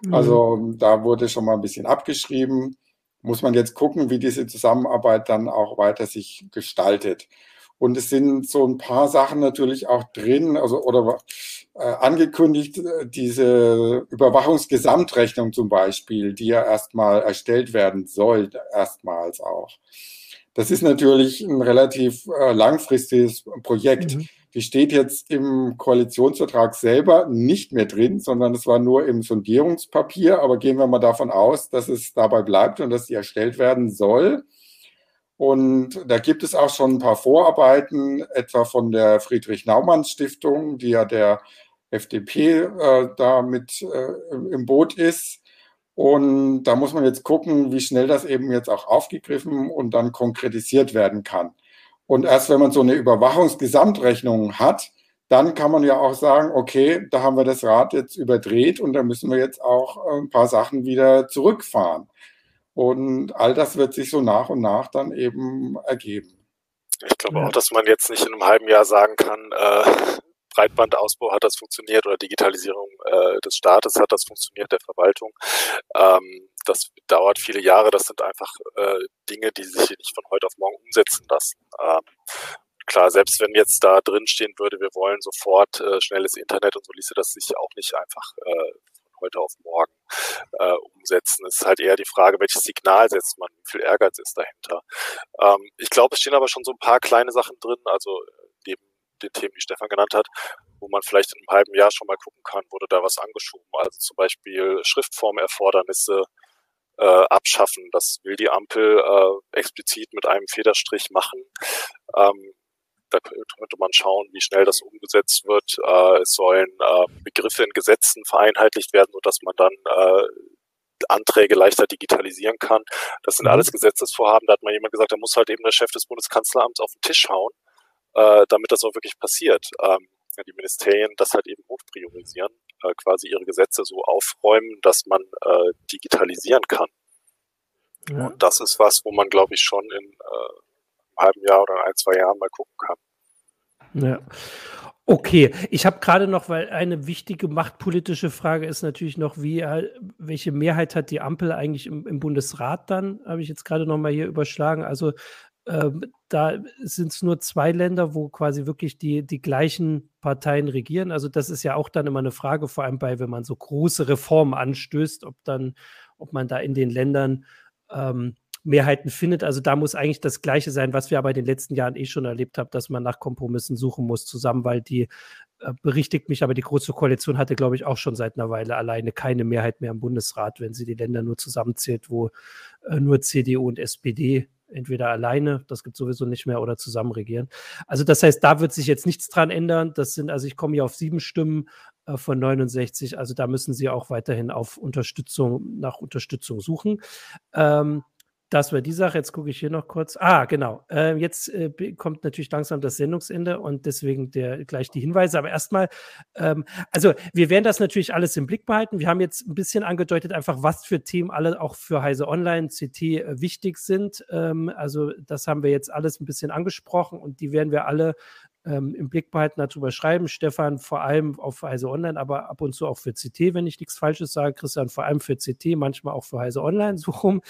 [SPEAKER 4] Mhm. Also da wurde schon mal ein bisschen abgeschrieben. Muss man jetzt gucken, wie diese Zusammenarbeit dann auch weiter sich gestaltet. Und es sind so ein paar Sachen natürlich auch drin, also oder äh, angekündigt, äh, diese Überwachungsgesamtrechnung zum Beispiel, die ja erstmal erstellt werden soll, erstmals auch. Das ist natürlich ein relativ äh, langfristiges Projekt. Mhm. Die steht jetzt im Koalitionsvertrag selber nicht mehr drin, sondern es war nur im Sondierungspapier. Aber gehen wir mal davon aus, dass es dabei bleibt und dass sie erstellt werden soll. Und da gibt es auch schon ein paar Vorarbeiten, etwa von der Friedrich-Naumann-Stiftung, die ja der FDP äh, da mit äh, im Boot ist. Und da muss man jetzt gucken, wie schnell das eben jetzt auch aufgegriffen und dann konkretisiert werden kann. Und erst wenn man so eine Überwachungsgesamtrechnung hat, dann kann man ja auch sagen, okay, da haben wir das Rad jetzt überdreht und da müssen wir jetzt auch ein paar Sachen wieder zurückfahren. Und all das wird sich so nach und nach dann eben ergeben.
[SPEAKER 3] Ich glaube auch, dass man jetzt nicht in einem halben Jahr sagen kann, äh, Breitbandausbau hat das funktioniert oder Digitalisierung äh, des Staates hat das funktioniert, der Verwaltung. Ähm, das dauert viele Jahre. Das sind einfach äh, Dinge, die sich nicht von heute auf morgen umsetzen lassen. Ähm, klar, selbst wenn jetzt da drin stehen würde, wir wollen sofort äh, schnelles Internet und so ließe das sich auch nicht einfach äh, von heute auf morgen äh, umsetzen. Es ist halt eher die Frage, welches Signal setzt man, wie viel Ehrgeiz ist dahinter. Ähm, ich glaube, es stehen aber schon so ein paar kleine Sachen drin, also den Themen, die Stefan genannt hat, wo man vielleicht in einem halben Jahr schon mal gucken kann, wurde da was angeschoben. Also zum Beispiel Schriftformerfordernisse äh, abschaffen. Das will die Ampel äh, explizit mit einem Federstrich machen. Ähm, da könnte man schauen, wie schnell das umgesetzt wird. Äh, es sollen äh, Begriffe in Gesetzen vereinheitlicht werden, sodass man dann äh, Anträge leichter digitalisieren kann. Das sind mhm. alles Gesetzesvorhaben. Da hat mal jemand gesagt, da muss halt eben der Chef des Bundeskanzleramts auf den Tisch hauen äh, damit das auch wirklich passiert. Ähm, die Ministerien das halt eben hoch priorisieren, äh, quasi ihre Gesetze so aufräumen, dass man äh, digitalisieren kann. Ja. Und das ist was, wo man, glaube ich, schon in äh, einem halben Jahr oder ein, zwei Jahren mal gucken kann.
[SPEAKER 1] Ja. Okay, ich habe gerade noch, weil eine wichtige machtpolitische Frage ist natürlich noch, wie, äh, welche Mehrheit hat die Ampel eigentlich im, im Bundesrat dann, habe ich jetzt gerade noch mal hier überschlagen. Also da sind es nur zwei Länder, wo quasi wirklich die, die gleichen Parteien regieren. Also das ist ja auch dann immer eine Frage, vor allem bei, wenn man so große Reformen anstößt, ob dann, ob man da in den Ländern ähm, Mehrheiten findet. Also da muss eigentlich das Gleiche sein, was wir aber in den letzten Jahren eh schon erlebt haben, dass man nach Kompromissen suchen muss zusammen, weil die äh, berichtigt mich, aber die Große Koalition hatte, glaube ich, auch schon seit einer Weile alleine keine Mehrheit mehr im Bundesrat, wenn sie die Länder nur zusammenzählt, wo äh, nur CDU und SPD entweder alleine, das gibt sowieso nicht mehr, oder zusammen regieren. Also das heißt, da wird sich jetzt nichts dran ändern. Das sind, also ich komme hier auf sieben Stimmen äh, von 69, also da müssen Sie auch weiterhin auf Unterstützung, nach Unterstützung suchen. Ähm, das war die Sache. Jetzt gucke ich hier noch kurz. Ah, genau. Äh, jetzt äh, kommt natürlich langsam das Sendungsende und deswegen der, gleich die Hinweise. Aber erstmal, ähm, also wir werden das natürlich alles im Blick behalten. Wir haben jetzt ein bisschen angedeutet, einfach was für Themen alle auch für Heise Online, CT äh, wichtig sind. Ähm, also das haben wir jetzt alles ein bisschen angesprochen und die werden wir alle ähm, im Blick behalten, darüber schreiben. Stefan vor allem auf Heise Online, aber ab und zu auch für CT, wenn ich nichts Falsches sage. Christian vor allem für CT, manchmal auch für Heise Online so rum.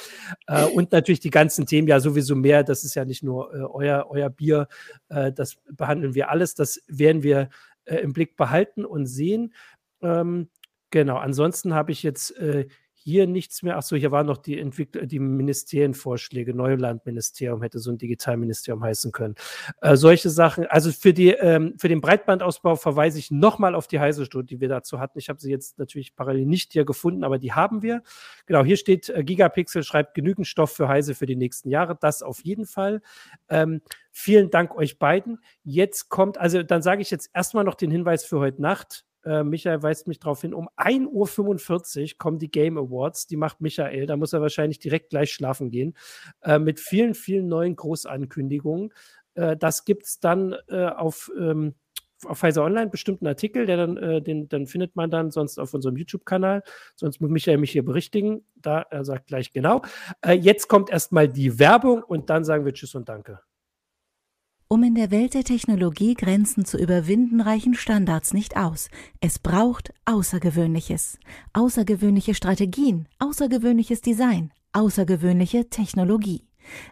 [SPEAKER 1] Äh, und natürlich die ganzen Themen ja sowieso mehr. Das ist ja nicht nur äh, euer, euer Bier. Äh, das behandeln wir alles. Das werden wir äh, im Blick behalten und sehen. Ähm, genau. Ansonsten habe ich jetzt äh, hier nichts mehr. Achso, hier waren noch die Entwickler, die Ministerienvorschläge. Neulandministerium hätte so ein Digitalministerium heißen können. Äh, solche Sachen. Also für, die, ähm, für den Breitbandausbau verweise ich nochmal auf die Heise-Studie, die wir dazu hatten. Ich habe sie jetzt natürlich parallel nicht hier gefunden, aber die haben wir. Genau, hier steht, äh, Gigapixel schreibt genügend Stoff für Heise für die nächsten Jahre. Das auf jeden Fall. Ähm, vielen Dank euch beiden. Jetzt kommt, also dann sage ich jetzt erstmal noch den Hinweis für heute Nacht. Äh, Michael weist mich darauf hin, um 1.45 Uhr kommen die Game Awards. Die macht Michael. Da muss er wahrscheinlich direkt gleich schlafen gehen. Äh, mit vielen, vielen neuen Großankündigungen. Äh, das gibt es dann äh, auf. Ähm, auf Pfizer Online bestimmten Artikel, der dann, äh, den, dann findet man dann sonst auf unserem YouTube-Kanal. Sonst muss Michael mich hier berichtigen. Da er sagt gleich genau. Äh, jetzt kommt erstmal die Werbung und dann sagen wir Tschüss und Danke.
[SPEAKER 2] Um in der Welt der Technologie Grenzen zu überwinden, reichen Standards nicht aus. Es braucht Außergewöhnliches. Außergewöhnliche Strategien, außergewöhnliches Design, außergewöhnliche Technologie.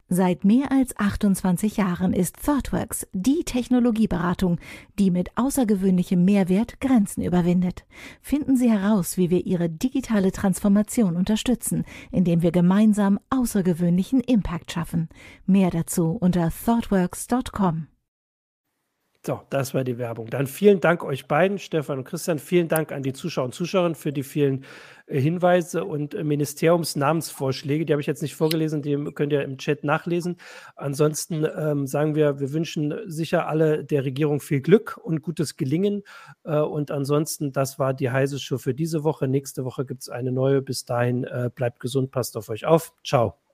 [SPEAKER 2] Seit mehr als 28 Jahren ist ThoughtWorks die Technologieberatung, die mit außergewöhnlichem Mehrwert Grenzen überwindet. Finden Sie heraus, wie wir Ihre digitale Transformation unterstützen, indem wir gemeinsam außergewöhnlichen Impact schaffen. Mehr dazu unter thoughtworks.com.
[SPEAKER 1] So, das war die Werbung. Dann vielen Dank euch beiden, Stefan und Christian. Vielen Dank an die Zuschauer und Zuschauerinnen für die vielen äh, Hinweise und äh, Ministeriumsnamensvorschläge. Die habe ich jetzt nicht vorgelesen, die könnt ihr im Chat nachlesen. Ansonsten ähm, sagen wir, wir wünschen sicher alle der Regierung viel Glück und gutes Gelingen. Äh, und ansonsten, das war die heiße Show für diese Woche. Nächste Woche gibt es eine neue. Bis dahin, äh, bleibt gesund, passt auf euch auf. Ciao.